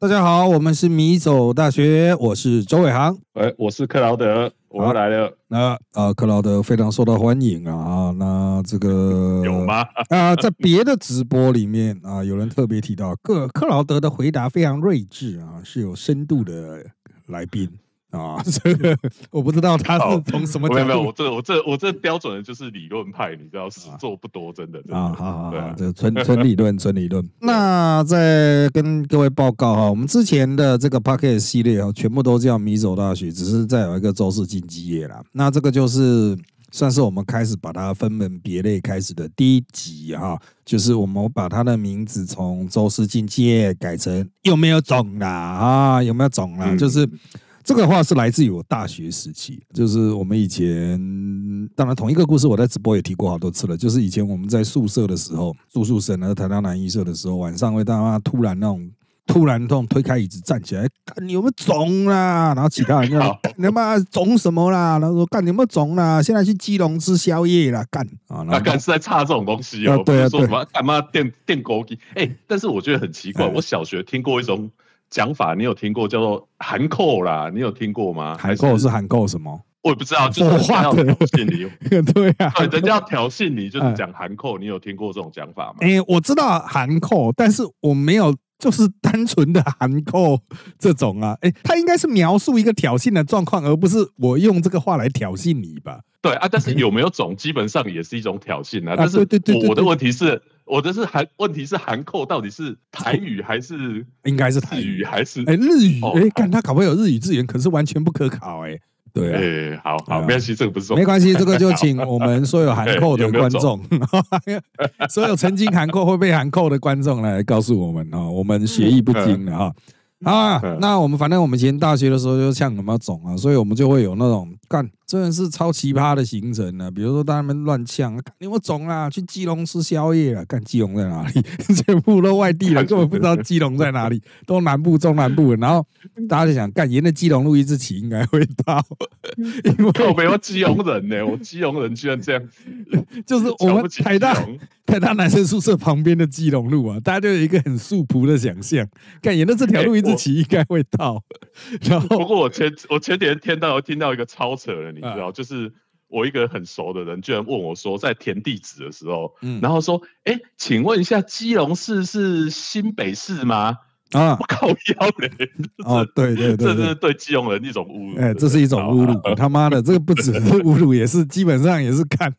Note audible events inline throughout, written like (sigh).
大家好，我们是米走大学，我是周伟航。哎，我是克劳德，我们来了。那啊，克劳德非常受到欢迎啊啊，那这个有吗？(laughs) 啊，在别的直播里面啊，有人特别提到克克劳德的回答非常睿智啊，是有深度的来宾。啊，(laughs) 这个我不知道他是从什么角度。没有没有，我这我这我这标准的就是理论派，你知道，实做不多，真的。啊，好好好，这纯纯理论，(laughs) 纯理论。那再跟各位报告哈，我们之前的这个 p o c k e t 系列啊，全部都叫米走大学，只是再有一个周氏经济业啦。那这个就是算是我们开始把它分门别类开始的第一集哈，就是我们把它的名字从周氏经济业改成有没有种啦啊，有没有种啦，就是。这个话是来自于我大学时期，就是我们以前，当然同一个故事，我在直播也提过好多次了。就是以前我们在宿舍的时候，住宿舍呢，台大南医社的时候，晚上会大妈突然那种，突然那种推开椅子站起来，看你有没有肿啦？然后其他人就他妈肿什么啦？然后说干你有没有肿啦？现在去基隆吃宵夜啦，干 (laughs) 啊！那干是在差这种东西哦，对啊，说什么干嘛电电狗机？哎，但是我觉得很奇怪，我小学听过一种。讲法你有听过叫做含扣啦？你有听过吗？含扣是含扣什么？我也不知道，就是要挑衅你。(laughs) 对啊，人家要挑衅你，就是讲含扣。你有听过这种讲法吗？哎，我知道含扣，但是我没有，就是单纯的含扣这种啊。哎，他应该是描述一个挑衅的状况，而不是我用这个话来挑衅你吧？对啊，但是有没有种，基本上也是一种挑衅啊。但是我的问题是。我的是韩，问题是韩扣到底是台语还是应该是台语还是哎日语？哎，看他搞不好有日语字源，可是完全不可考哎。对，哎，好好，没关系，这个不是没关系，这个就 (laughs) 请我们所有韩扣的观众，(laughs) 所有曾经韩扣会被韩扣的观众来告诉我们啊，我们学艺不精了哈。啊，那我们反正我们以前大学的时候就像什么总啊，所以我们就会有那种干。真的是超奇葩的行程呢，比如说他们乱呛，你我总啊，(laughs) 去基隆吃宵夜了，干基隆在哪里？(laughs) 全部都外地人，(laughs) 根本不知道基隆在哪里，都南部、中南部。然后大家就想，干沿着基隆路一直骑，应该会到。因为我没有基隆人呢，我基隆人居然这样，就是我们台大台大男生宿舍旁边的基隆路啊，大家就有一个很素朴的想象，干沿着这条路一直骑，应该会到。然后，不过我前我前几天听到听到一个超扯的。你知道，就是我一个很熟的人，居然问我说，在填地址的时候，然后说，哎，请问一下，基隆市是新北市吗？啊，(laughs) 靠腰嘞！哦，对对对，这是对基隆人一种侮辱。哎，这是一种侮辱！(laughs) 他妈的，这个不只是侮辱，也是基本上也是干。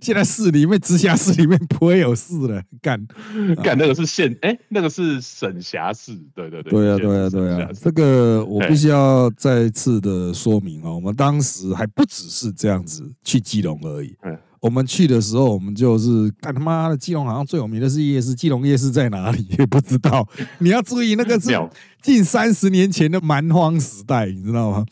现在市里面、直辖市里面不会有事了，干 (laughs) 干那个是县，哎，那个是省辖市。对对对，对啊对啊对啊，这个我必须要再次的说明啊，我们当时还不只是这样子去基隆而已。我们去的时候，我们就是干他妈的基隆，好像最有名的是夜市。基隆夜市在哪里也不知道。你要注意，那个是近三十年前的蛮荒时代，你知道吗？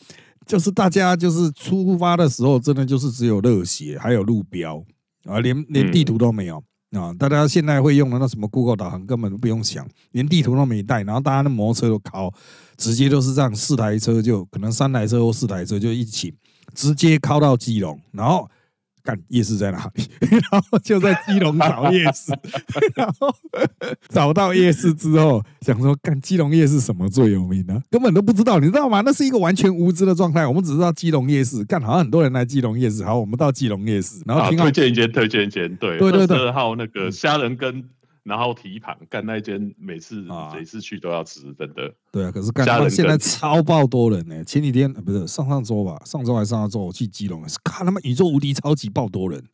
就是大家就是出发的时候，真的就是只有热血，还有路标啊，连连地图都没有啊。大家现在会用的那什么 Google 导航，根本都不用想，连地图都没带。然后大家的摩托车都靠，直接都是这样，四台车就可能三台车或四台车就一起直接靠到基隆，然后。干夜市在哪里？(laughs) 然后就在基隆找夜市，(laughs) 然后找到夜市之后，想说干基隆夜市什么最有名呢？根本都不知道，你知道吗？那是一个完全无知的状态。我们只知道基隆夜市，干好像很多人来基隆夜市。好，我们到基隆夜市，然后推荐一间，推荐一间，对对对对，二号那个虾仁跟。然后提盘干那间，每次每次去都要吃，真的。对啊，可是干现在超爆多人呢。前几天不是上上周吧，上周还上上周我去基隆，看他们宇宙无敌超级爆多人，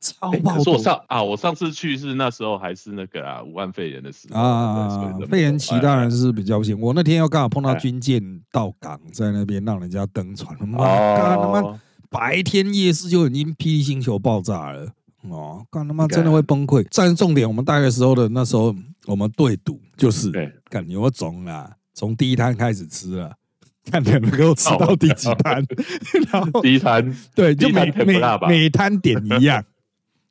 超爆。我上啊，我上次去是那时候还是那个啊，武汉肺炎的时候啊。肺炎期当然是比较行。我那天又刚好碰到军舰到港，在那边让人家登船，妈，他妈白天夜市就已经霹雳星球爆炸了。哦，干他妈真的会崩溃！但是重点，我们大学时候的那时候，我们对赌就是，干有没有种啊？从第一摊开始吃了，看能不能够吃到第几摊。(laughs) 然后第一摊，对，就每每每摊点一样。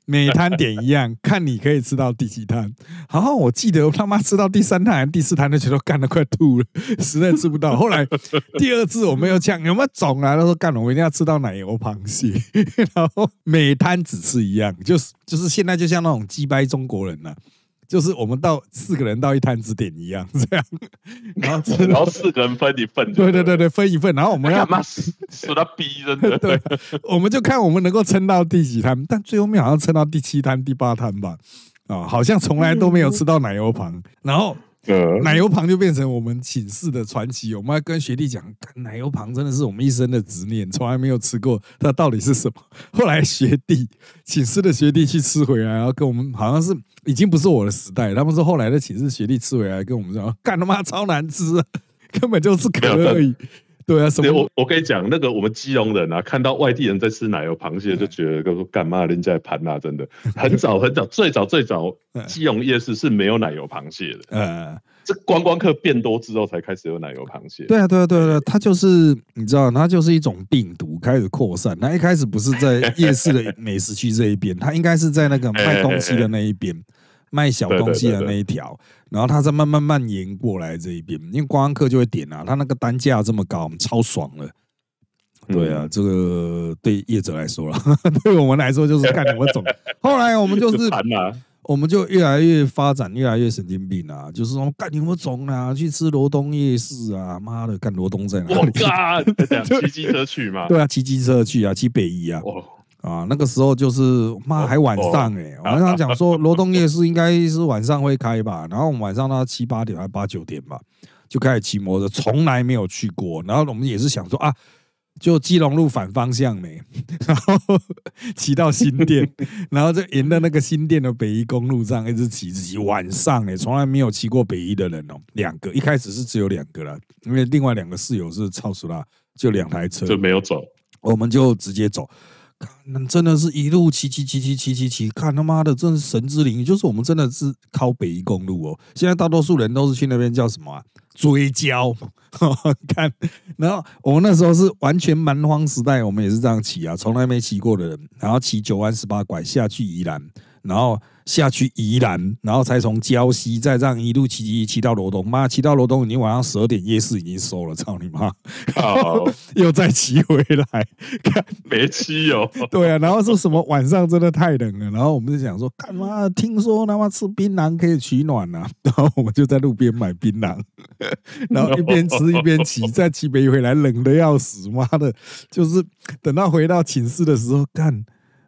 每摊点一样，(laughs) 看你可以吃到第几摊。然后我记得我他妈吃到第三摊、第四摊的时候，干得快吐了，(laughs) 实在吃不到。后来第二次我没有呛，有没有种啊？他说干了，我一定要吃到奶油螃蟹。(laughs) 然后每摊只吃一样，就是就是现在就像那种鸡掰中国人了，就是我们到四个人到一摊子点一样这样，然后 (laughs) 然后四个人分一份，对对对对，分一份，然后我们要妈死到逼真的，(laughs) 对，我们就看我们能够撑到第几摊，但最后面好像撑到第七摊、第八摊吧，啊，好像从来都没有吃到奶油旁，然后。奶油旁就变成我们寝室的传奇。我们要跟学弟讲，奶油旁真的是我们一生的执念，从来没有吃过。它到底是什么？后来学弟寝室的学弟去吃回来，然后跟我们好像是已经不是我的时代。他们说后来的寝室学弟吃回来跟我们说，干他妈超难吃，根本就是壳而已。(laughs) 对啊，什么？我我跟你讲，那个我们基隆人啊，看到外地人在吃奶油螃蟹，就觉得说干嘛人家盘啊？真的，(laughs) 很早很 (laughs) 早，最早最早，基隆夜市是没有奶油螃蟹的。嗯，这观光客变多之后才开始有奶油螃蟹。对啊，对啊，对啊，对，它就是你知道，它就是一种病毒开始扩散。它一开始不是在夜市的美食区这一边，它应该是在那个 (laughs) 卖东西的那一边。卖小东西的那一条，然后他再慢慢蔓延过来这一边，因为观光客就会点啊，他那个单价这么高，超爽了。对啊，这个对业者来说了，(laughs) 对我们来说就是干什么种。(laughs) 后来我们就是，我们就越来越发展，越来越神经病啊，就是说干什么种啊，去吃罗东夜市啊，妈的，干罗东在哪里？(laughs) 骑机车去嘛？对啊，骑机车去啊，骑北宜啊。啊，那个时候就是妈还晚上哎，晚上讲说 (laughs) 罗东夜市应该是晚上会开吧，然后我们晚上到七八点还八九点吧，就开始骑摩托，从来没有去过。然后我们也是想说啊，就基隆路反方向没，(laughs) 然后骑到新店，然后就沿着那个新店的北宜公路上一直骑，骑晚上哎，从来没有骑过北宜的人哦，两个一开始是只有两个了，因为另外两个室友是超熟啦，就两台车就没有走，我们就直接走。看，真的是一路骑骑骑骑骑骑骑，看他妈的，真是神之灵，就是我们真的是靠北宜公路哦。现在大多数人都是去那边叫什么啊？追焦，(laughs) 看。然后我们那时候是完全蛮荒时代，我们也是这样骑啊，从来没骑过的人，然后骑九弯十八拐下去宜兰，然后。下去宜兰，然后才从礁溪再这样一路骑骑骑到罗东。妈，骑到罗东已经晚上十二点，夜市已经收了。操你妈！(laughs) 又再骑回来，看 (laughs) 没骑哦。(laughs) 对啊，然后说什么晚上真的太冷了，然后我们就想说，干嘛？听说他妈吃槟榔可以取暖啊，然后我们就在路边买槟榔，然后一边吃一边骑，再骑北回来，冷的要死。妈的，就是等到回到寝室的时候，干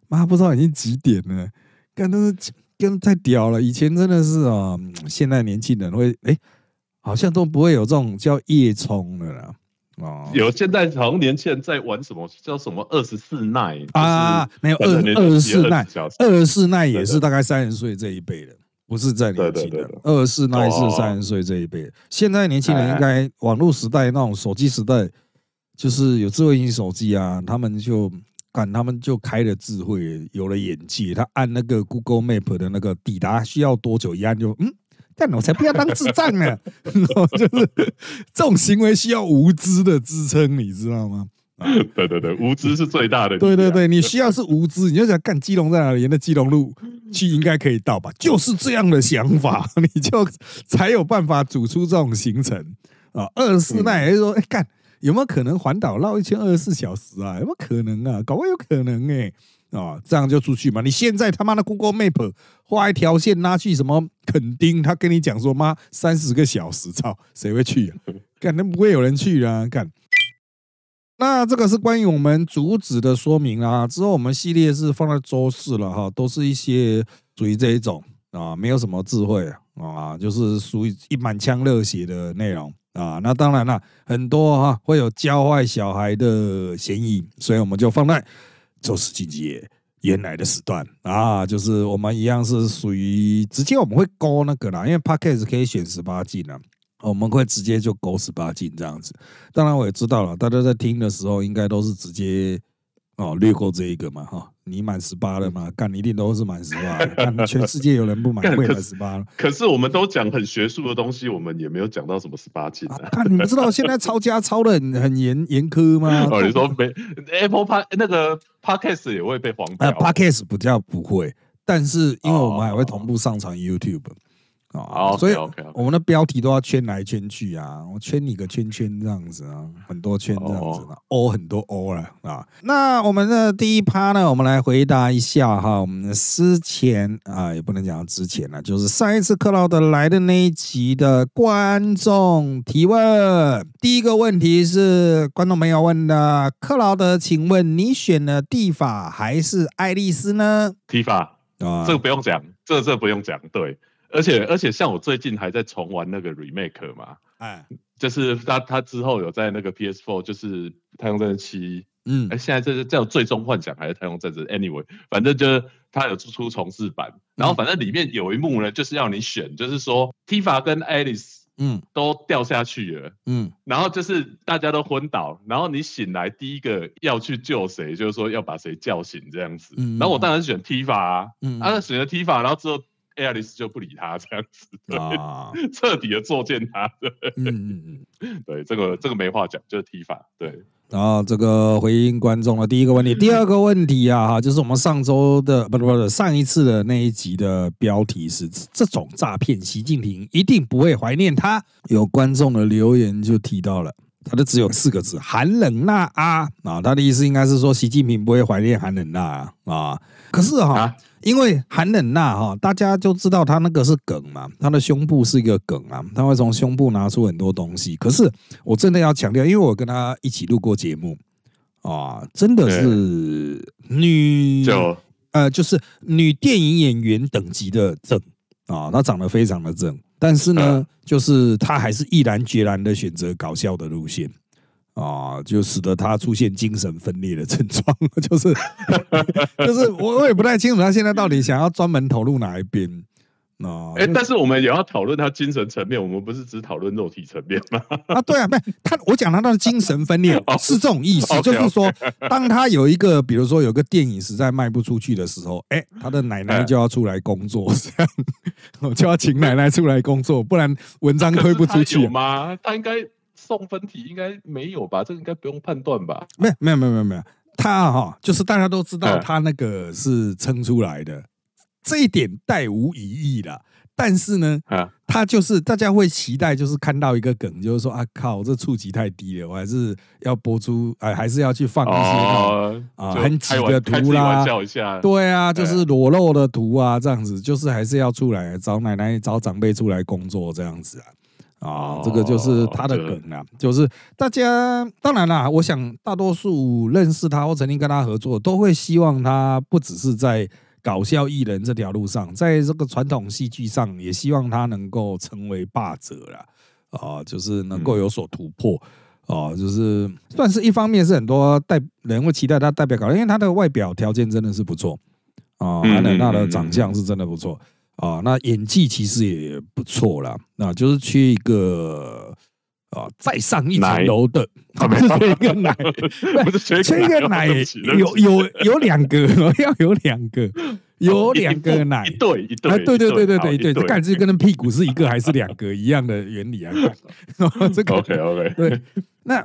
妈不知道已经几点了，干都是。跟太屌了！以前真的是啊，现在年轻人会哎，好像都不会有这种叫夜冲的啦。哦，有现在好像年轻人在玩什么叫什么二十四奈啊？没有二二十四奈，二十四奈也是大概三十岁这一辈的，不是在年轻的。二十四奈是三十岁这一辈。现在年轻人应该网络时代那种手机时代，就是有智慧型手机啊，他们就。干，他们就开了智慧，有了眼界。他按那个 Google Map 的那个抵达需要多久，一按就嗯，但我才不要当智障呢。(laughs) 就是这种行为需要无知的支撑，你知道吗？对对对，无知是最大的。对对对，你需要是无知，你就想干基隆在哪里？沿着基隆路去应该可以到吧？就是这样的想法，(laughs) 你就才有办法组出这种行程啊。二十四奈也是说，哎干。有没有可能环岛绕一圈二十四小时啊？有没有可能啊？搞不好有可能哎啊，这样就出去嘛。你现在他妈的 Google Map 画一条线拉去什么垦丁，他跟你讲说妈三十个小时，操，谁会去啊？(laughs) 肯定不会有人去啊！干。那这个是关于我们主旨的说明啊。之后我们系列是放在周四了哈，都是一些属于这一种啊，没有什么智慧啊，就是属于一满腔热血的内容。啊，那当然了，很多哈会有教坏小孩的嫌疑，所以我们就放在周四经济原来的时段啊，就是我们一样是属于直接我们会勾那个啦，因为 podcast 可以选十八禁啊，我们会直接就勾十八禁这样子。当然我也知道了，大家在听的时候应该都是直接。哦，略过这一个嘛，哈，你满十八了吗？干，一定都是满十八。(laughs) 干，全世界有人不满，(laughs) 未满十八了。可是我们都讲很学术的东西，我们也没有讲到什么十八禁。看，你们知道现在抄家抄的很 (laughs) 很严严苛吗？哦，你说没 Apple Park 那个 Podcast 也会被黄标？呃，Podcast 不叫不会，但是因为我们还会同步上传 YouTube。啊，所以我们的标题都要圈来圈去啊，我圈你个圈圈这样子啊，很多圈这样子的，O 很多 O 了啊。那我们的第一趴呢，我们来回答一下哈，我们之前啊，也不能讲之前了，就是上一次克劳德来的那一集的观众提问，第一个问题是观众朋友问的，克劳德，请问你选了蒂法还是爱丽丝呢？蒂法啊，这个不用讲，这这不用讲，对。而且而且，像我最近还在重玩那个 remake 嘛，哎，就是他他之后有在那个 PS4，就是《太空战士七》，嗯，哎，现在这是叫《最终幻想》还是《太空战士》？Anyway，反正就是他有出出重置版，然后反正里面有一幕呢，就是要你选，就是说 Tifa 跟 Alice，嗯，都掉下去了，嗯，然后就是大家都昏倒，然后你醒来第一个要去救谁，就是说要把谁叫醒这样子，嗯然后我当然是选 Tifa 啊，嗯，啊，选了 Tifa，然后之后。艾丽丝就不理他这样子，啊，(laughs) 彻底的作践他，嗯嗯嗯，(laughs) 对，这个这个没话讲，就是踢法，对。然后这个回应观众的第一个问题，(laughs) 第二个问题啊，哈，就是我们上周的不不不，上一次的那一集的标题是这种诈骗，习近平一定不会怀念他。有观众的留言就提到了，他就只有四个字：寒冷那啊啊，他的意思应该是说习近平不会怀念寒冷那啊啊，可是哈。因为韩冷娜哈，大家就知道他那个是梗嘛，他的胸部是一个梗啊，他会从胸部拿出很多东西。可是我真的要强调，因为我跟他一起录过节目啊，真的是女呃，就是女电影演员等级的正啊，她长得非常的正，但是呢，就是他还是毅然决然的选择搞笑的路线。啊，就使得他出现精神分裂的症状，(laughs) 就是 (laughs) 就是我我也不太清楚他现在到底想要专门投入哪一边啊？哎，但是我们也要讨论他精神层面，我们不是只讨论肉体层面吗？啊，对啊，不他，我讲他的精神分裂 (laughs) 是这种意思，就是说，当他有一个，比如说有个电影实在卖不出去的时候，哎，他的奶奶就要出来工作，这样 (laughs) 我就要请奶奶出来工作，不然文章推不出去 (laughs) 吗？他应该。送分题应该没有吧？这应该不用判断吧？没有没有没有没有没有，他哈就是大家都知道他那个是撑出来的，这一点带无疑义的。但是呢，啊，他就是大家会期待，就是看到一个梗，就是说啊靠，这触及太低了，我还是要播出，哎，还是要去放一些啊很挤的图啦，对啊，就是裸露的图啊，这样子，就是还是要出来找奶奶找长辈出来工作这样子啊。啊，这个就是他的梗啊，就是大家当然啦，我想大多数认识他或曾经跟他合作，都会希望他不只是在搞笑艺人这条路上，在这个传统戏剧上，也希望他能够成为霸者了啊，就是能够有所突破。啊，就是算是一方面是很多代人会期待他代表搞，因为他的外表条件真的是不错。啊，安娜娜的长相是真的不错。啊，那演技其实也不错啦，那就是缺一个啊，再上一层楼的，缺一 (laughs) 个奶，(laughs) 不是缺一个奶，有有有两个，要有两个，有两个奶，一对一对，对对对对对对，这感觉跟那屁股是一个还是两个一样的原理啊？(laughs) 这个 OK OK，对，那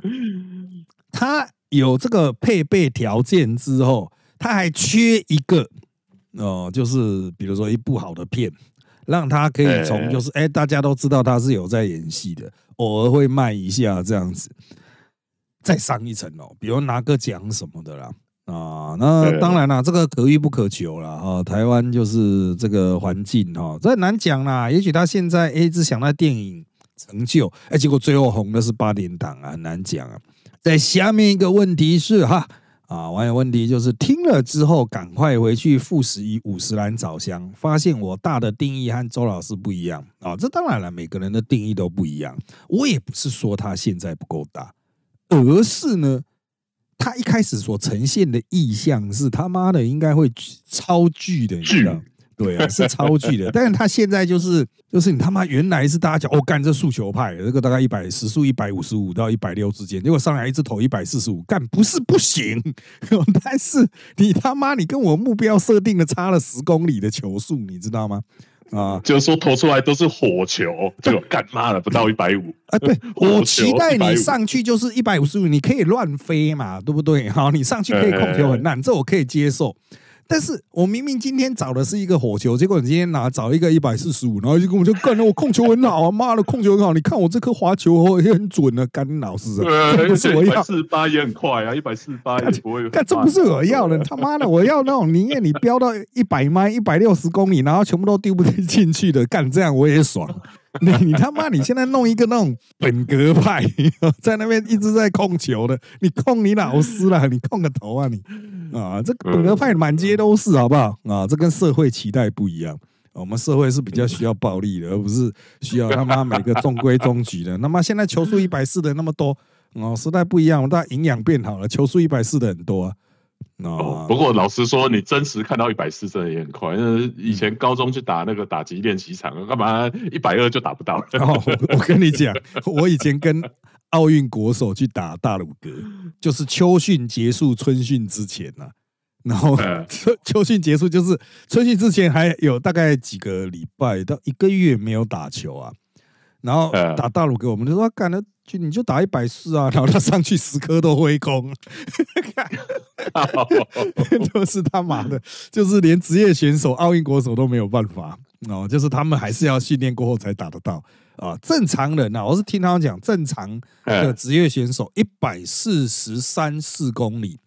他有这个配备条件之后，他还缺一个。哦，就是比如说一部好的片，让他可以从就是哎，大家都知道他是有在演戏的，偶尔会卖一下这样子，再上一层楼，比如拿个奖什么的啦。啊，那当然啦，这个可遇不可求了哈。台湾就是这个环境哈，这难讲啦。也许他现在哎只想在电影成就，哎，结果最后红的是八点档啊，很难讲啊。在下面一个问题是哈。啊，网友问题就是听了之后，赶快回去复习五十岚找香，发现我大的定义和周老师不一样啊。这当然了，每个人的定义都不一样。我也不是说他现在不够大，而是呢，他一开始所呈现的意向是他妈的应该会超巨的，你知道。对啊，是超巨的，但是他现在就是就是你他妈原来是大家讲哦干这速球派，这个大概一百时速一百五十五到一百六之间，结果上来一直投一百四十五，干不是不行，(laughs) 但是你他妈你跟我目标设定的差了十公里的球速，你知道吗？啊，(laughs) 就是说投出来都是火球，就干妈了不到一百五啊，对我期待你上去就是一百五十五，你可以乱飞嘛，对不对？好，你上去可以控球很烂，这我可以接受。但是我明明今天找的是一个火球，结果你今天拿找一个一百四十五，然后就跟我就干了，我控球很好啊，妈的控球很好，你看我这颗滑球也很准啊，干老师啊，(laughs) 这不是我要，(laughs) 四八也很快啊，一百四十八也不会，但这不是我要的，他妈的，我要那种宁愿你飙到一百迈、一百六十公里，然后全部都丢不进去的，干这样我也爽。(laughs) 你你他妈你现在弄一个那种本格派，(laughs) 在那边一直在控球的，你控你老师了，(laughs) 你控个头啊你啊！这本格派满街都是，好不好啊？这跟社会期待不一样，我们社会是比较需要暴力的，而不是需要他妈每个中规中矩的。那么现在球速一百四的那么多哦，时代不一样，大家营养变好了，球速一百四的很多啊。哦，不过老实说，你真实看到一百四真的也很快。那以前高中去打那个打击练习场，干嘛一百二就打不到？哦，我跟你讲，(laughs) 我以前跟奥运国手去打大鲁阁，就是秋训结束春训之前呐。然后秋 (laughs) 秋训结束就是春训之前还有大概几个礼拜到一个月没有打球啊。然后打大鲁阁，我们就说干了。就你就打一百四啊，然后他上去十颗都挥空，(laughs) 都是他妈的，就是连职业选手、奥运国手都没有办法哦，就是他们还是要训练过后才打得到啊。正常人啊，我是听他们讲，正常的职业选手一百四十三四公里，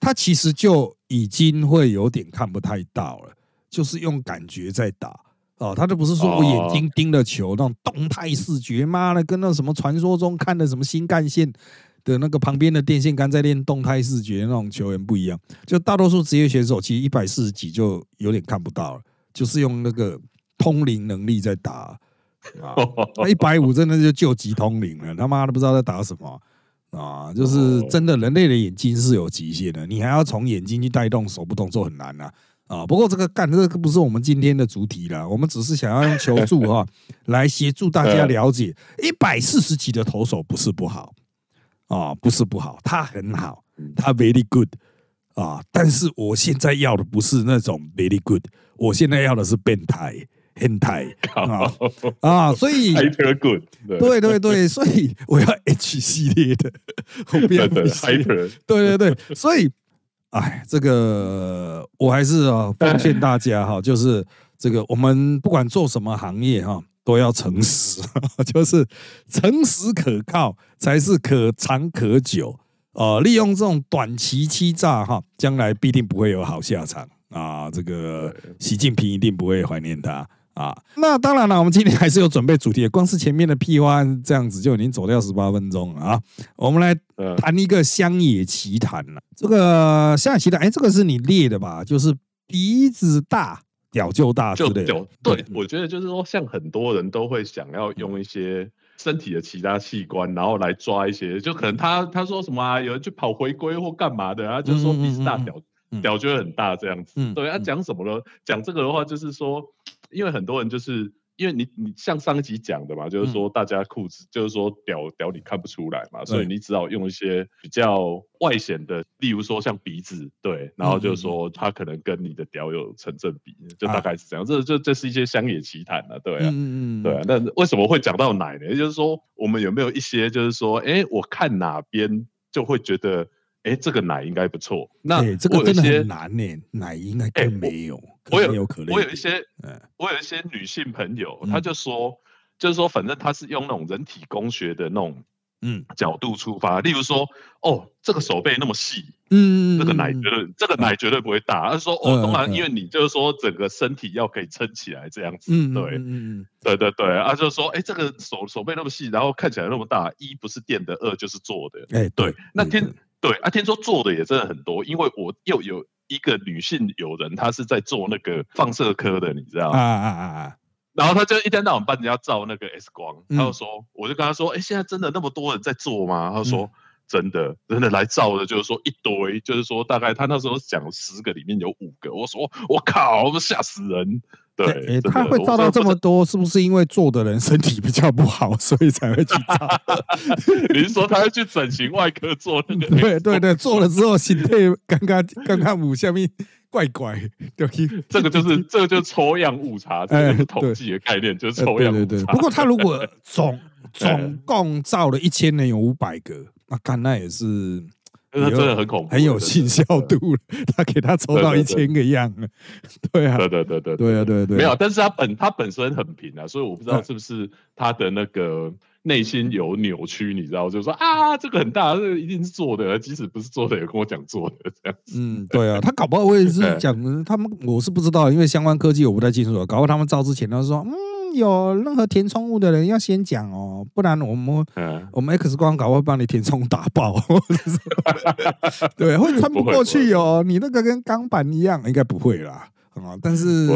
他其实就已经会有点看不太到了，就是用感觉在打。哦，他这不是说我眼睛盯着球那种动态视觉，妈的，跟那什么传说中看的什么新干线的那个旁边的电线杆在练动态视觉那种球员不一样。就大多数职业选手其实一百四十几就有点看不到了，就是用那个通灵能力在打啊。(laughs) 那一百五真的就救急通灵了，他妈的不知道在打什么啊！就是真的，人类的眼睛是有极限的，你还要从眼睛去带动手部动作很难啊。啊，不过这个干这个不是我们今天的主题了，我们只是想要用求助哈 (laughs) 来协助大家了解，一百四十几的投手不是不好啊，不是不好，他很好，他 very good 啊，但是我现在要的不是那种 very good，我现在要的是变态变态啊啊，所以 hyper good，对对对，所以我要 H 系列的，我不要 hyper，对对对，所以。哎，这个我还是啊，奉劝大家哈，就是这个我们不管做什么行业哈，都要诚实，(laughs) 就是诚实可靠才是可长可久啊。利用这种短期欺诈哈，将来必定不会有好下场啊。这个习近平一定不会怀念他。啊，那当然了，我们今天还是有准备主题，光是前面的屁话这样子就已经走掉十八分钟了啊。我们来谈一个乡野奇谈了。这个乡野奇谈，哎，这个是你列的吧？就是鼻子大，屌就大之类的。对，我觉得就是说，像很多人都会想要用一些身体的其他器官，然后来抓一些，就可能他他说什么啊，有人去跑回归或干嘛的，然后就是说鼻子大，屌屌就会很大这样子。对，他讲什么呢？讲这个的话，就是说。因为很多人就是因为你你像上一集讲的嘛，就是说大家裤子就是说屌屌你看不出来嘛，所以你只好用一些比较外显的，例如说像鼻子，对，然后就是说它可能跟你的屌有成正比，就大概是这样。这这这是一些乡野奇谈啊，对啊，对啊。那为什么会讲到奶呢？也就是说，我们有没有一些就是说，哎，我看哪边就会觉得。哎，这个奶应该不错。那这个真的很难呢，奶应该更没有。我有我有一些，我有一些女性朋友，她就说，就是说，反正她是用那种人体工学的那种嗯角度出发。例如说，哦，这个手背那么细，嗯，这个奶绝对这个奶绝对不会大。她说，哦，当然，因为你就是说整个身体要可以撑起来这样子，对，嗯对对对。啊，就是说，哎，这个手手背那么细，然后看起来那么大，一不是垫的，二就是做的。哎，对，那天。对啊，听说做的也真的很多，因为我又有一个女性友人，她是在做那个放射科的，你知道吗？啊啊啊啊！然后她就一天到晚帮人家照那个 X 光，她就说，我就跟她说，哎，现在真的那么多人在做吗？她说，真的，真的来照的，就是说一堆，就是说大概她那时候讲十个里面有五个，我说，我靠，吓死人。对，他会造到这么多，是不是因为做的人身体比较不好，所以才会去造？(laughs) 你是说他要去整形外科做那个？对对对，做了之后心态刚刚刚刚五下面怪怪，对，(laughs) 这个就是这个就是抽样误差，这个统计的概念就是抽样误差。不过他如果 (laughs) 总总共造了一千人有五百个，那看那也是那真的很恐怖，很有信效度了。(laughs) 他给他抽到一千个样，对啊，对对对对对啊对对，没有，但是他本他本身很平啊，所以我不知道是不是他的那个内心有扭曲，你知道，就是说啊，这个很大，这个一定是做的，即使不是做的，也跟我讲做的这样子。嗯，对啊，他搞不好我也是 (laughs) 讲他们，我是不知道，因为相关科技我不太清楚，搞不好他们造之前他说嗯。有任何填充物的人要先讲哦，不然我们我们 X 光搞会帮你填充打爆，(laughs) 对，会穿不过去哦。你那个跟钢板一样，应该不会啦啊。但是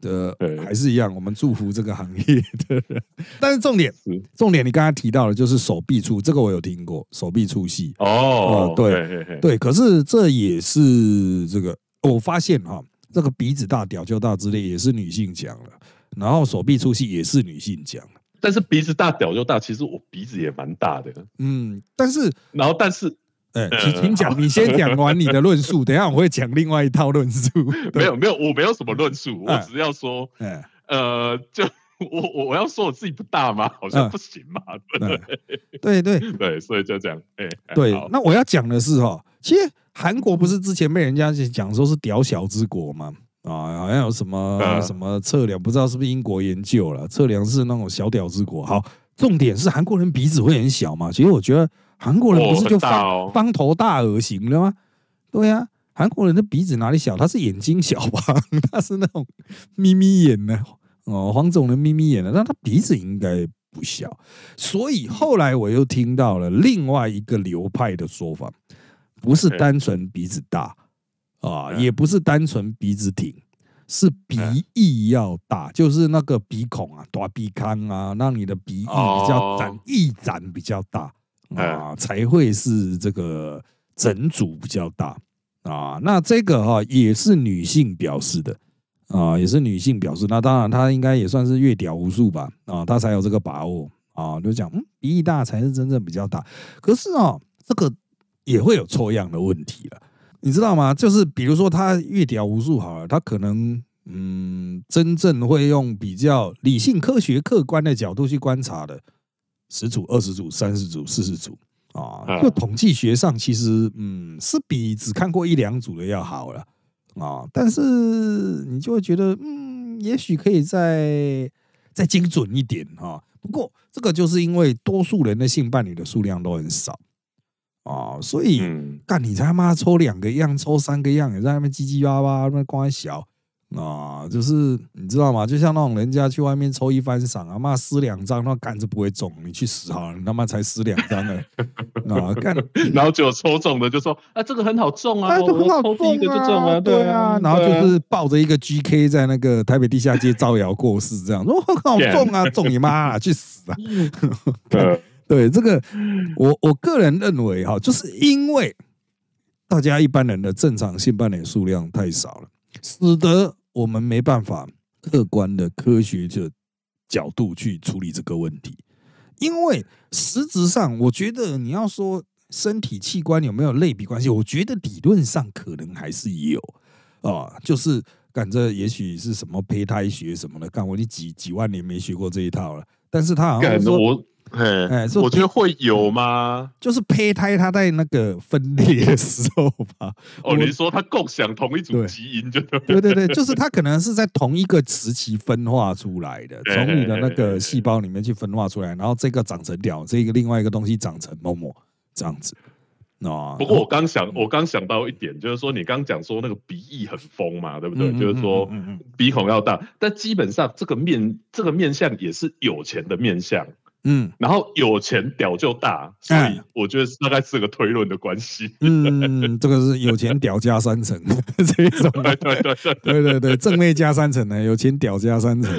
的还是一样，我们祝福这个行业的人。(laughs) 但是重点重点，你刚才提到的就是手臂粗，这个我有听过，手臂粗细哦，对对。可是这也是这个，我发现哈，这个鼻子大、屌就大之类，也是女性讲了。然后手臂粗细也是女性讲，但是鼻子大屌就大，其实我鼻子也蛮大的。嗯，但是然后但是，哎，请讲，你先讲完你的论述，(laughs) 等下我会讲另外一套论述。没有没有，我没有什么论述，我只要说，呃，就我我我要说我自己不大吗？好像不行嘛。对对 (laughs) 对，所以就这样。哎，对，那我要讲的是哈，其实韩国不是之前被人家讲说是屌小之国吗？啊，好像有什么什么测量，不知道是不是英国研究了？测量是那种小屌之国。好，重点是韩国人鼻子会很小嘛？其实我觉得韩国人不是就方方头大耳型的吗？对呀，韩国人的鼻子哪里小？他是眼睛小吧？(laughs) 他是那种眯眯眼的哦，黄种人眯眯眼的，但他鼻子应该不小。所以后来我又听到了另外一个流派的说法，不是单纯鼻子大。啊，也不是单纯鼻子挺，是鼻翼要大，就是那个鼻孔啊，大鼻腔啊，让你的鼻翼比较展，翼展比较大啊，才会是这个整组比较大啊。那这个哈也是女性表示的啊，也是女性表示。那当然，她应该也算是阅屌无数吧啊，她才有这个把握啊，就讲嗯，鼻翼大才是真正比较大。可是啊，这个也会有错样的问题了。你知道吗？就是比如说他阅屌无数好了，他可能嗯，真正会用比较理性、科学、客观的角度去观察的十组、二十组、三十组、四十组啊，就统计学上其实嗯是比只看过一两组的要好了啊。但是你就会觉得嗯，也许可以再再精准一点哈。不过这个就是因为多数人的性伴侣的数量都很少。啊，所以干你他妈抽两个样，抽三个样，也在那边叽叽巴巴，那光小啊，就是你知道吗？就像那种人家去外面抽一番赏啊，妈撕两张，那杆子不会中，你去死好了，你他妈才撕两张哎啊，干，(laughs) 然后就抽中的就说啊，这个很好中啊，很好中啊，对啊，然后就是抱着一个 GK 在那个台北地下街招摇过市，这样说很好中啊，中你妈，啊去死啊！(laughs) 对这个，我我个人认为哈，就是因为大家一般人的正常性伴侣数量太少了，使得我们没办法客观的科学的角度去处理这个问题。因为实质上，我觉得你要说身体器官有没有类比关系，我觉得理论上可能还是有啊，就是感觉也许是什么胚胎学什么的，干我你几几万年没学过这一套了，但是他好像说。哎，我觉得会有吗？就是胚胎它在那个分裂的时候吧。(laughs) 哦，你说它共享同一组基因，就对对对，就是它可能是在同一个时期分化出来的，从你的那个细胞里面去分化出来，然后这个长成屌，这个另外一个东西长成某某这样子。啊，不过我刚想，我刚想到一点，就是说你刚讲说那个鼻翼很丰嘛，对不对？就是说鼻孔要大，但基本上这个面这个面相也是有钱的面相。嗯，然后有钱屌就大，所以我觉得大概是个推论的关系。嗯，(laughs) 这个是有钱屌加三层。这一种，对对对。对对对，正妹加三层呢，有钱屌加三层。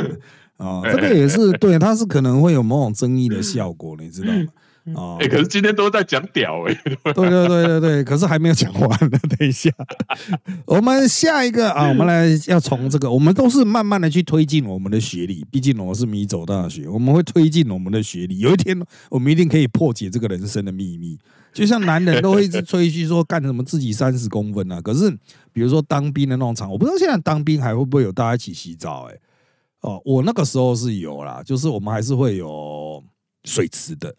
啊，这个也是对，它是可能会有某种争议的效果，你知道吗？哦，哎，可是今天都在讲屌哎，对对对对对，可是还没有讲完呢，(laughs) 等一下，我们下一个啊，我们来要从这个，我们都是慢慢的去推进我们的学历，毕竟我是米走大学，我们会推进我们的学历，有一天我们一定可以破解这个人生的秘密。就像男人都会一直吹嘘说干什么自己三十公分啊，可是比如说当兵的那种场，我不知道现在当兵还会不会有大家一起洗澡？哎，哦，我那个时候是有啦，就是我们还是会有水池的。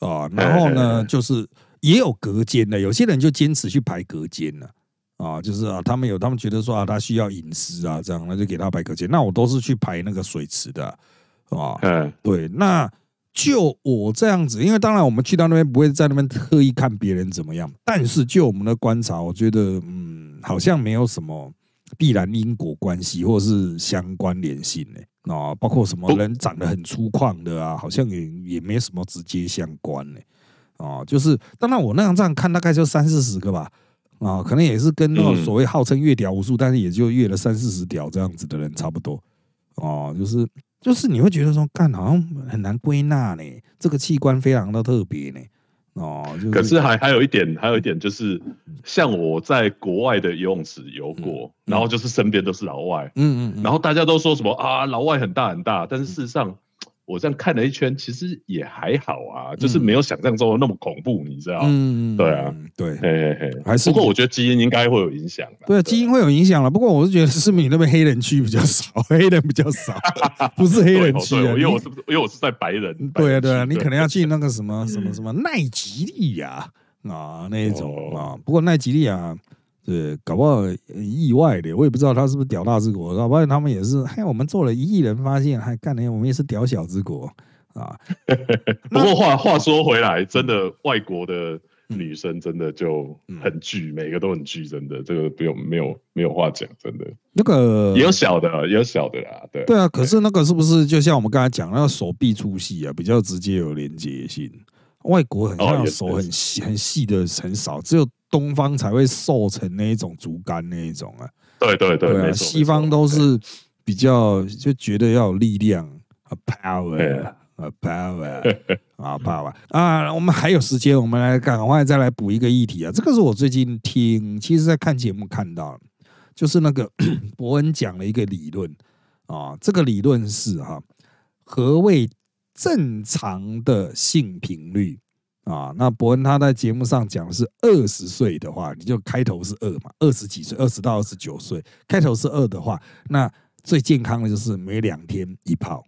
啊，然后呢，就是也有隔间的，有些人就坚持去排隔间了啊，就是啊，他们有他们觉得说啊，他需要隐私啊，这样那就给他排隔间。那我都是去排那个水池的啊，嗯，对，那。就我这样子，因为当然我们去到那边不会在那边特意看别人怎么样，但是就我们的观察，我觉得嗯，好像没有什么必然因果关系或是相关联性呢？啊，包括什么人长得很粗犷的啊，好像也也没什么直接相关呢？啊，就是当然我那样这样看，大概就三四十个吧。啊，可能也是跟那种所谓号称越屌无数，但是也就越了三四十屌这样子的人差不多。哦，就是。就是你会觉得说，干好像很难归纳呢，这个器官非常的特别呢，哦，可是还还有一点，还有一点就是，像我在国外的游泳池游过，然后就是身边都是老外，嗯嗯，然后大家都说什么啊，老外很大很大，但是事实上。我这样看了一圈，其实也还好啊，就是没有想象中的那么恐怖，你知道？嗯，对啊，对，嘿嘿嘿，还是不过我觉得基因应该会有影响。对，基因会有影响了。不过我是觉得是你那边黑人区比较少，黑人比较少，不是黑人区啊，因为我是因为我是在白人。对啊，对啊，你可能要 (laughs) 去那个什么什么什么奈吉利亚啊那一种啊。不过奈吉利亚。对，搞不好意外的，我也不知道他是不是屌大之国，搞不好他们也是，嘿，我们做了一亿人发现，还干呢，我们也是屌小之国啊。(laughs) 不过话话说回来，真的外国的女生真的就很巨，每个都很巨，真的，这个不用没有没有话讲，真的。那个也有小的，也有小的啦，对。对啊，可是那个是不是就像我们刚才讲那个手臂粗细啊，比较直接有连接性？外国很像手很细很细的很少，只有。东方才会瘦成那一种竹竿那一种啊，对对对，西方都是比较就觉得要有力量啊，power 啊，power (laughs) 啊，power。啊，我们还有时间，我们来赶快再来补一个议题啊，这个是我最近听，其实在看节目看到，就是那个 (coughs) 伯恩讲了一个理论啊，这个理论是哈，何谓正常的性频率？啊，那伯恩他在节目上讲的是二十岁的话，你就开头是二嘛，二十几岁，二十到二十九岁，开头是二的话，那最健康的就是每两天一泡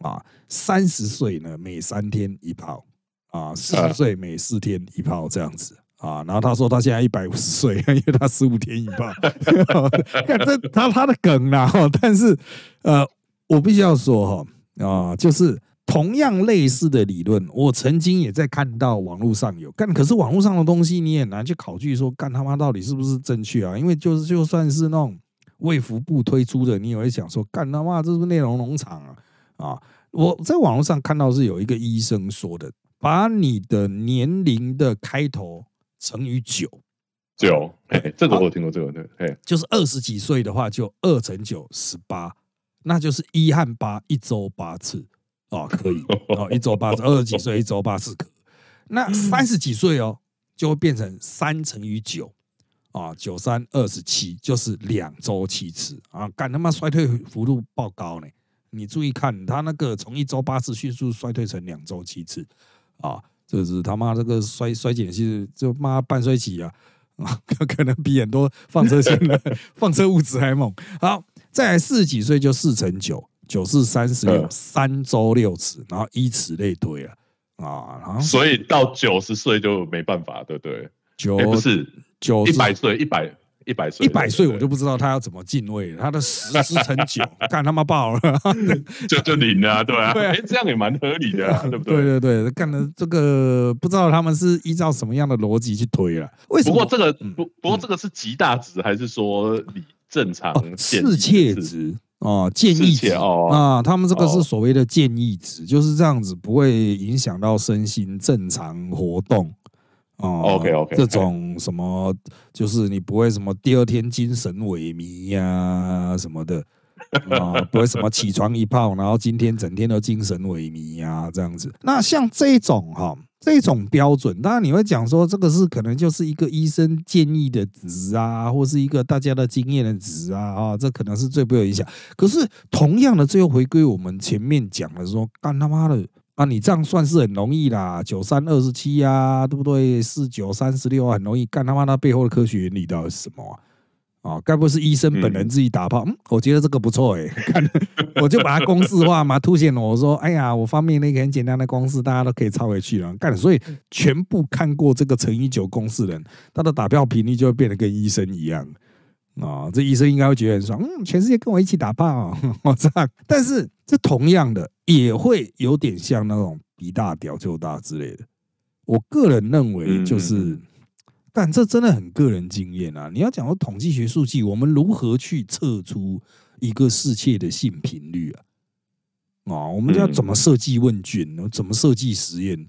啊。三十岁呢，每三天一泡啊。四十岁每四天一泡这样子啊。然后他说他现在一百五十岁，(laughs) 因为他十五天一泡。(laughs) 这他他的梗啦，但是呃，我必须要说哈啊，就是。同样类似的理论，我曾经也在看到网络上有干，可是网络上的东西你也难去考据说干他妈到底是不是正确啊？因为就是就算是那种卫福部推出的，你也会想说干他妈这是不是内容农场啊？啊，我在网络上看到是有一个医生说的，把你的年龄的开头乘以九，九，哎，这个我有听过这个，对，哎，就是二十几岁的话就二乘九十八，那就是一和八一周八次。哦，可以哦，一周八次，二十几岁一周八次可。那三十几岁哦，就会变成三乘以九啊，九三二十七，就是两周七次啊，干他妈衰退幅度爆高呢！你注意看，他那个从一周八次迅速衰退成两周七次啊，这是他妈这个衰衰减是就妈半衰期啊啊，可能比很多放射性的 (laughs) 放射物质还猛。好，再来四十几岁就四乘九。九四三十六，三周六次，然后以此类推啊啊，然后所以到九十岁就没办法，对不对？九不是九一百岁，一百一百岁，一百岁我就不知道他要怎么进位。他的十十乘九，(laughs) 干他妈爆了，就就零啊，对啊，(laughs) 哎，这样也蛮合理的，对不对？对对对，干的这个不知道他们是依照什么样的逻辑去推了。为什么？不过这个不不过这个是极大值还是说你正常世切值？哦，建议值啊，他们这个是所谓的建议值，就是这样子，不会影响到身心正常活动。哦，OK OK，这种什么，就是你不会什么第二天精神萎靡呀什么的啊，(laughs) 不会什么起床一泡，然后今天整天都精神萎靡呀这样子。那像这种哈。这种标准，当然你会讲说这个是可能就是一个医生建议的值啊，或是一个大家的经验的值啊，啊，这可能是最不有影响。可是同样的，最后回归我们前面讲的说，干他妈的啊，你这样算是很容易啦，九三二十七呀，对不对？四九三十六啊，很容易干他妈，那背后的科学原理到底是什么啊，该不会是医生本人自己打炮？嗯，我觉得这个不错哎，(laughs) 看我就把它公式化嘛，(laughs) 凸显我说，哎呀，我发明了一个很简单的公式，大家都可以抄回去了。干，所以全部看过这个乘以九公式的人，他的打票频率就会变得跟医生一样啊。这医生应该会觉得很爽，嗯，全世界跟我一起打炮，我 (laughs) 这样。但是这同样的也会有点像那种鼻大屌就大之类的。我个人认为就是。但这真的很个人经验啊！你要讲到统计学数据，我们如何去测出一个世界的性频率啊？啊，我们要怎么设计问卷呢？怎么设计实验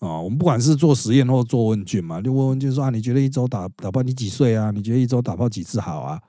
啊？我们不管是做实验或做问卷嘛，就问问卷说啊，你觉得一周打打炮你几岁啊？你觉得一周打炮几次好啊？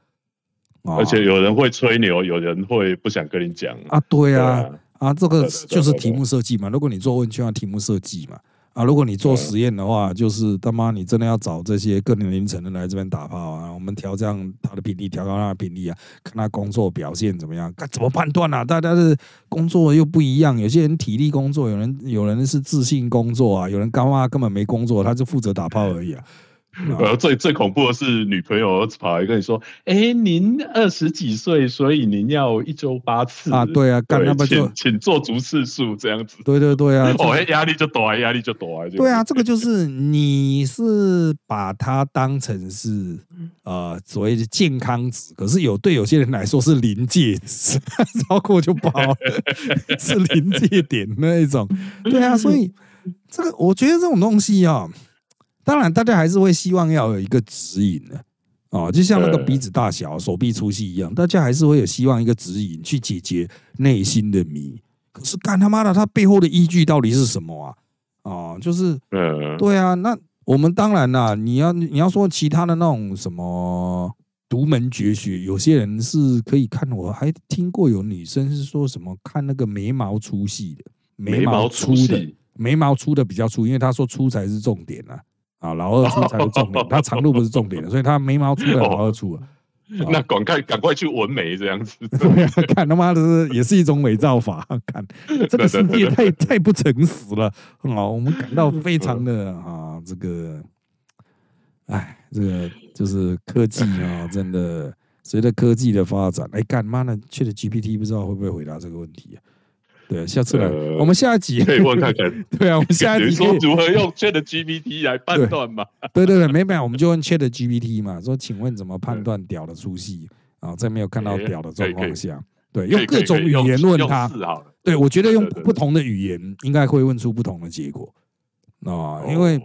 而且有人会吹牛，有人会不想跟你讲啊。对啊，啊，这个就是题目设计嘛。如果你做问卷，要题目设计嘛。啊，如果你做实验的话，就是他妈你真的要找这些各年龄层的来这边打炮啊，我们调这样他的比例，调高他的比例啊，看他工作表现怎么样，该怎么判断啊？大家的工作又不一样，有些人体力工作，有人有人是自信工作啊，有人干嘛根本没工作，他就负责打炮而已啊。呃，最最恐怖的是女朋友跑来跟你说：“哎，您二十几岁，所以您要一周八次啊？对啊，干那么就请做足次数这样子。对对对啊，哦，压力就大，压力就大。对啊，这个就是你是把它当成是呃所谓的健康值，可是有对有些人来说是临界值，(laughs) 超过就爆，是临界点那一种。对啊，所以这个我觉得这种东西啊。当然，大家还是会希望要有一个指引的啊，就像那个鼻子大小、手臂粗细一样，大家还是会有希望一个指引去解决内心的谜。可是干他妈的，他背后的依据到底是什么啊？啊，就是，对啊，那我们当然啦，你要你要说其他的那种什么独门绝学，有些人是可以看，我还听过有女生是说什么看那个眉毛粗细的，眉毛粗的，眉毛粗的比较粗，因为他说粗才是重点啊。啊，老二出才是重点，(laughs) 他长度不是重点所以他眉毛粗的老二粗啊。那赶快赶快去纹眉这样子，(laughs) 对啊，看他妈的也是一种伪造法。(laughs) 看这个世界太太不诚实了啊，我们感到非常的啊，这个，哎，这个就是科技啊，真的随着科技的发展，哎，干妈的去了 GPT 不知道会不会回答这个问题啊？对，下次来，我们下一集可以问看看。(laughs) 对啊，我们下一集说如何用 Chat GPT 来判断嘛？对对对，没没有，我们就问 Chat GPT 嘛，说请问怎么判断屌的粗细啊？在没有看到屌的状况下，对，用各种语言问他。对，我觉得用不同的语言应该会问出不同的结果啊，因为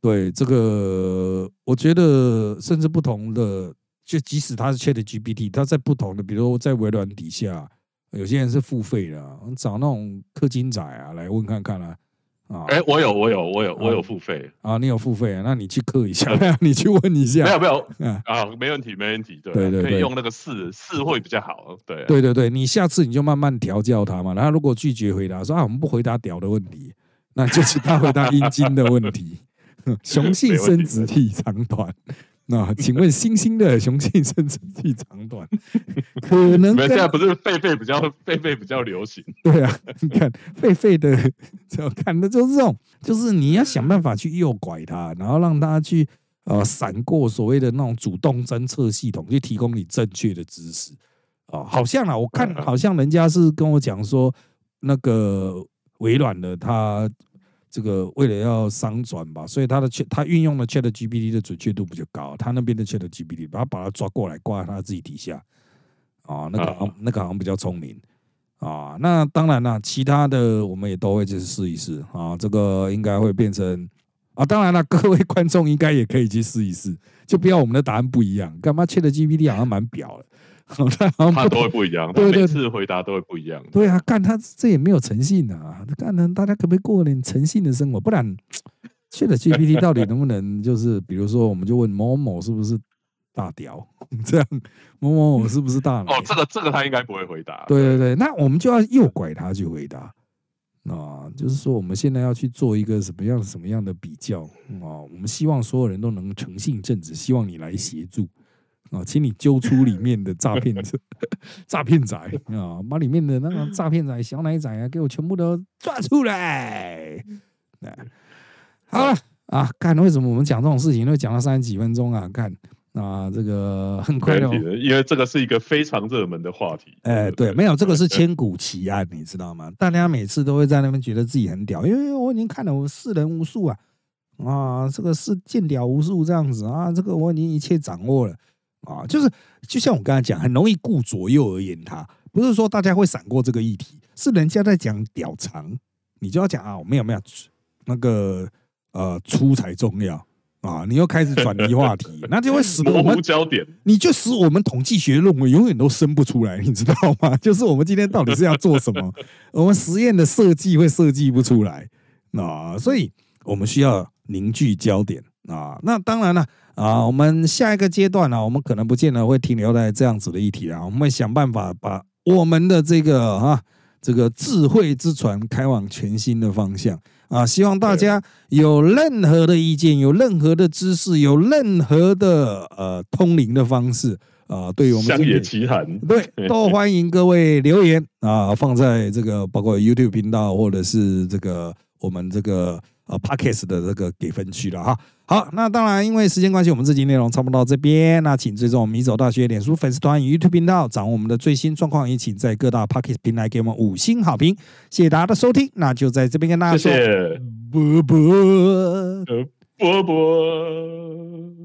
对这个，我觉得甚至不同的，就即使它是 Chat GPT，它在不同的，比如在微软底下。有些人是付费的，找那种氪金仔啊来问看看啦。啊，哎，我有，我有，我有，我有付费。啊，你有付费，啊那你去氪一下，你去问一下，没有没有，啊，没问题没问题，对对对，可以用那个四四会比较好，对对对对，你下次你就慢慢调教他嘛，然后如果拒绝回答说啊我们不回答屌的问题，那就是他回答阴茎的问题，(laughs) (laughs) 雄性生殖器长短。那请问星星的雄性生殖器长短，(laughs) 可能现在不是狒狒比较狒狒比较流行？(laughs) 对啊，你看狒狒的，要看的就是这种，就是你要想办法去诱拐它，然后让它去呃闪过所谓的那种主动侦测系统，去提供你正确的知识啊。好像啊，我看 (laughs) 好像人家是跟我讲说，那个微软的它。这个为了要商转吧，所以他的他运用了 Chat GPT 的准确度比较高，他那边的 Chat GPT 把他把他抓过来挂在他自己底下，啊，那个那个好像比较聪明啊。那当然了，其他的我们也都会去试一试啊。这个应该会变成啊，当然了，(laughs) 各位观众应该也可以去试一试，就不要我们的答案不一样。干嘛 Chat GPT 好像蛮表的。(laughs) 他好像都会不一样，对每次回答都会不一样。对啊，干他这也没有诚信啊！干呢，大家可不可以过点诚信的生活？不然，现在 GPT 到底能不能就是，比如说，我们就问某某是不是大屌？这样某某某是不是大？哦，这个这个他应该不会回答。对对对，那我们就要诱拐他去回答啊！就是说，我们现在要去做一个什么样什么样的比较啊？我们希望所有人都能诚信正直，希望你来协助。啊，请你揪出里面的诈骗者、(laughs) 诈骗仔啊，把里面的那个诈骗仔、小奶仔啊，给我全部都抓出来。好了啊，看为什么我们讲这种事情都讲了三十几分钟啊？看啊，这个很快的，因为这个是一个非常热门的话题。哎，对，没有这个是千古奇案，你知道吗？大家每次都会在那边觉得自己很屌，因为我已经看了我世人无数啊，啊，这个是见屌无数这样子啊，这个我已经一切掌握了啊，就是就像我刚才讲，很容易顾左右而言他，不是说大家会闪过这个议题，是人家在讲屌长，你就要讲啊，没有没有，那个呃粗才重要。啊！你又开始转移话题，那就会使我们 (laughs) 焦点，你就使我们统计学论文永远都生不出来，你知道吗？(laughs) 就是我们今天到底是要做什么？我们实验的设计会设计不出来啊！所以我们需要凝聚焦点啊！那当然了啊！我们下一个阶段呢，我们可能不见得会停留在这样子的议题啊，我们会想办法把我们的这个啊这个智慧之船开往全新的方向。啊，希望大家有任何的意见，有任何的知识，有任何的呃通灵的方式啊，对于我们乡野奇谈，(laughs) 对，都欢迎各位留言啊，放在这个包括 YouTube 频道或者是这个我们这个。呃，Podcast 的这个给分区了哈。好，那当然，因为时间关系，我们这集内容差不多到这边。那请追踪我们米走大学脸书粉丝团与 YouTube 频道，掌握我们的最新状况。也请在各大 Podcast 平台给我们五星好评。谢谢大家的收听，那就在这边跟大家说，啵啵，啵啵。